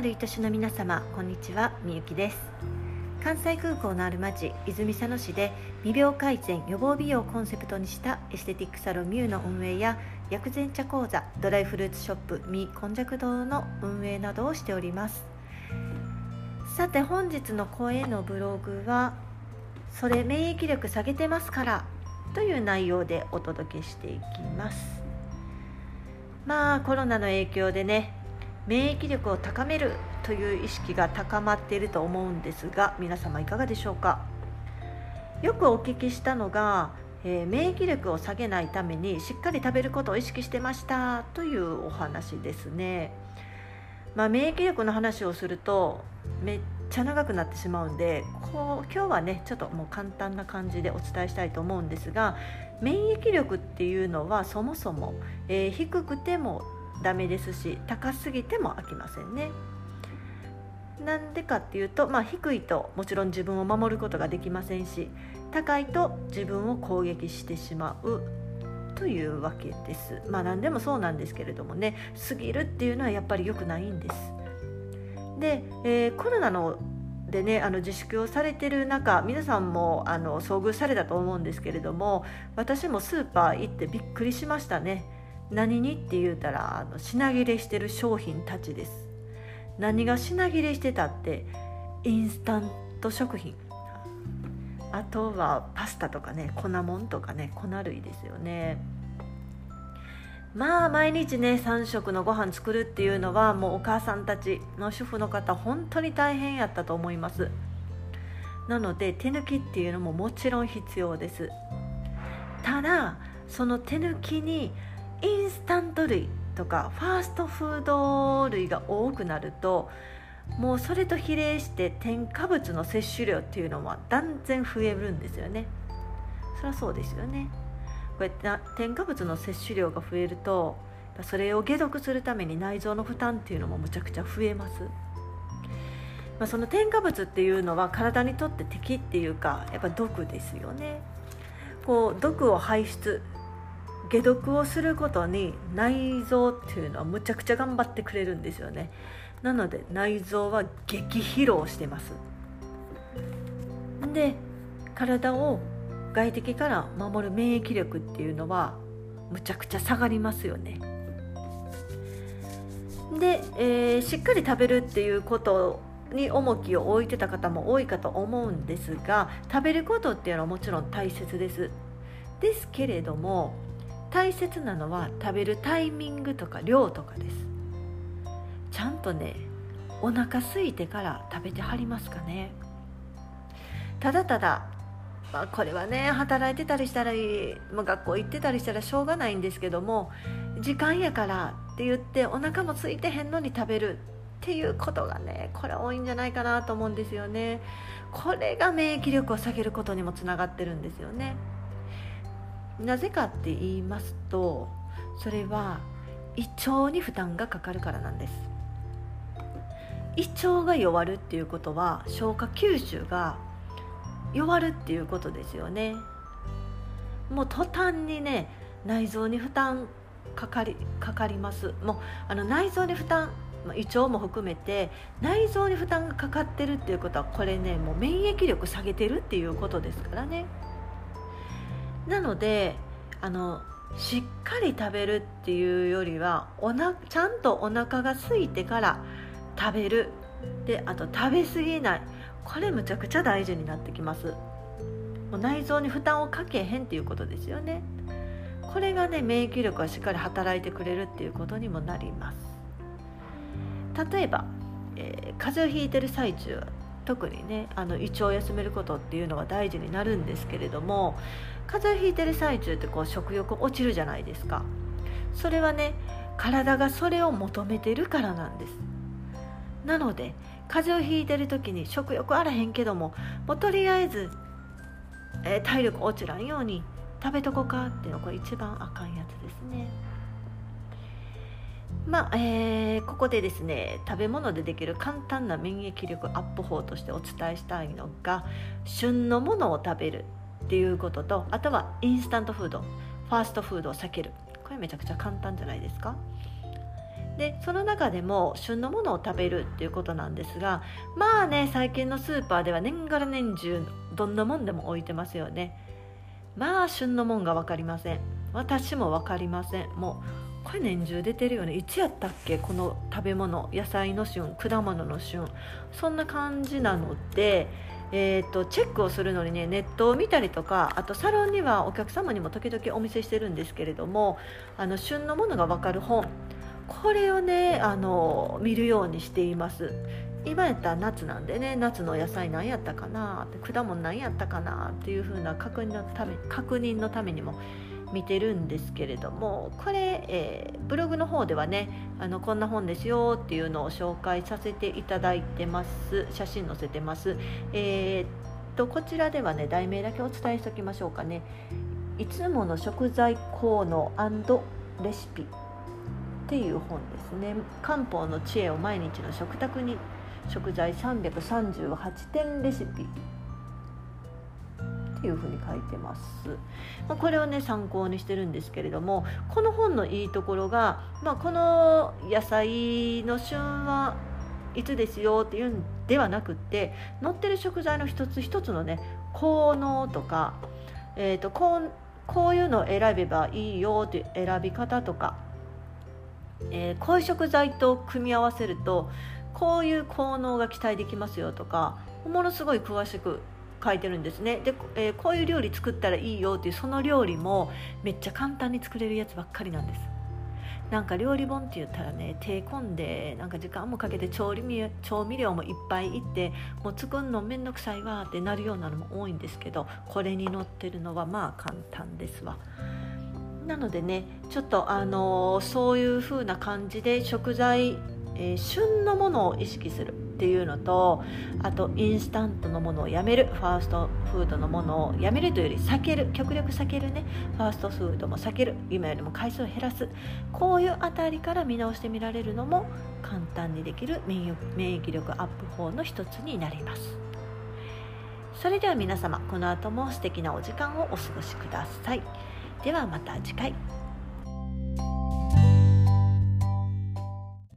なる愛しの皆様こんにちはみゆきです。関西空港のある町泉佐野市で未病改善予防美容をコンセプトにしたエステティックサロンミューの運営や薬膳茶講座ドライフルーツショップミーこんじゃく堂の運営などをしております。さて本日の声のブログはそれ免疫力下げてますからという内容でお届けしていきます。まあコロナの影響でね免疫力を高めるという意識が高まっていると思うんですが皆様いかがでしょうか？よくお聞きしたのが、えー、免疫力を下げないためにしっかり食べることを意識してましたというお話ですね、まあ、免疫力の話をするとめっちゃ長くなってしまうんでこう今日はねちょっともう簡単な感じでお伝えしたいと思うんですが免疫力っていうのはそもそも、えー、低くてもダメですし高すぎても飽きませんね。なんでかっていうと、まあ、低いともちろん自分を守ることができませんし高いと自分を攻撃してしまうというわけです。まあ何でもそうなんですけれどもね過ぎるっていうのはやっぱり良くないんです。で、えー、コロナのでねあの自粛をされてる中皆さんもあの遭遇されたと思うんですけれども私もスーパー行ってびっくりしましたね。何にって言うたらあの品切れしてる商品たちです。何が品切れしてたってインスタント食品。あとはパスタとかね粉もんとかね粉類ですよね。まあ毎日ね3食のご飯作るっていうのはもうお母さんたちの主婦の方本当に大変やったと思います。なので手抜きっていうのももちろん必要です。ただその手抜きにインスタント類とかファーストフード類が多くなるともうそれと比例して添加物の摂取量っていうのは断然増えるんですよね。そりゃそうですよね。こうやって添加物の摂取量が増えるとそれを解毒するために内臓の負担っていうのもむちゃくちゃ増えます、まあ、その添加物っていうのは体にとって敵っていうかやっぱ毒ですよね。こう毒を排出解毒をすることに内臓っていうのはむちゃくちゃ頑張ってくれるんですよね。なので内臓は激疲労してます。で体を外敵から守る免疫力っていうのはむちゃくちゃ下がりますよね。で、えー、しっかり食べるっていうことに重きを置いてた方も多いかと思うんですが食べることっていうのはもちろん大切です。ですけれども大切なのは食べるタイミングとか量とかです。ちゃんとねお腹空いてから食べてはりますかね。ただただ、まあ、これはね働いてたりしたらまあ、学校行ってたりしたらしょうがないんですけども時間やからって言ってお腹も空いてへんのに食べるっていうことがねこれ多いんじゃないかなと思うんですよね。これが免疫力を下げることにもつながってるんですよね。なぜかって言いますとそれは胃腸に負担がかかるからなんです。胃腸が弱るっていうことは消化吸収が弱るっていうことですよね。もう途端にね内臓に負担かかりかかります。もうあの内臓に負担胃腸も含めて内臓に負担がかかってるっていうことはこれねもう免疫力下げてるっていうことですからね。なのであのしっかり食べるっていうよりはおなちゃんとお腹が空いてから食べる。であと食べ過ぎない。これむちゃくちゃ大事になってきます。もう内臓に負担をかけへんっていうことですよね。これがね免疫力がしっかり働いてくれるっていうことにもなります。例えば、えー、風邪をひいてる最中特にねあの胃腸を休めることっていうのが大事になるんですけれども風邪をひいてる最中ってこう食欲落ちるじゃないですか。それはね体がそれを求めてるからなんです。なので風邪をひいてる時に食欲あらへんけどももうとりあえず、えー、体力落ちらんように食べとこかっていうのが一番あかんやつですね。まあえー、ここでですね食べ物でできる簡単な免疫力アップ法としてお伝えしたいのが旬のものを食べるっていうこととあとはインスタントフードファーストフードを避ける。これめちゃくちゃ簡単じゃないですか？でその中でも旬のものを食べるっていうことなんですがまあね最近のスーパーでは年がら年中どんなもんでも置いてますよね。まあ旬のもんが分かりません。私も分かりません。もうこれ年中出てるよね。いつやったっけ？この食べ物。野菜の旬果物の旬。そんな感じなのでえーと、チェックをするのにねネットを見たりとかあとサロンにはお客様にも時々お見せしてるんですけれどもあの旬のものが分かる本。これをねあの見るようにしています。今やったら夏なんでね夏の野菜何やったかな果物何やったかなっていう風な確認のため確認のためにも見てるんですけれどもこれ、えー、ブログの方ではねあのこんな本ですよっていうのを紹介させていただいてます。写真載せてます、えー、っとこちらではね題名だけお伝えしておきましょうかね。いつもの食材効能レシピっていう本ですね。漢方の知恵を毎日の食卓に食材338点レシピ。ていうふうに書いてます、まあ、これをね参考にしてるんですけれどもこの本のいいところが、まあ、この野菜の旬はいつですよっていうんではなくって載ってる食材の一つ一つのね効能とか、えーと、こうこういうのを選べばいいよっていう選び方とか、えー、こういう食材と組み合わせるとこういう効能が期待できますよとかものすごい詳しく書いてるんですね。で、えー、こういう料理作ったらいいよっていうその料理もめっちゃ簡単に作れるやつばっかりなんです。なんか料理本って言ったらね手込んでなんか時間もかけて調理調味料もいっぱいいってもう作るのめんどくさいわってなるようなのも多いんですけどこれに載ってるのはまあ簡単ですわ。なのでねちょっとあのー、そういう風な感じで食材、えー、旬のものを意識する。っていうのとあとインスタントのものをやめるファーストフードのものをやめるというより避ける極力避けるねファーストフードも避ける今よりも回数を減らすこういうあたりから見直してみられるのも簡単にできる免疫力アップ法の一つになります。それでは皆様この後も素敵なお時間をお過ごしください。ではまた次回。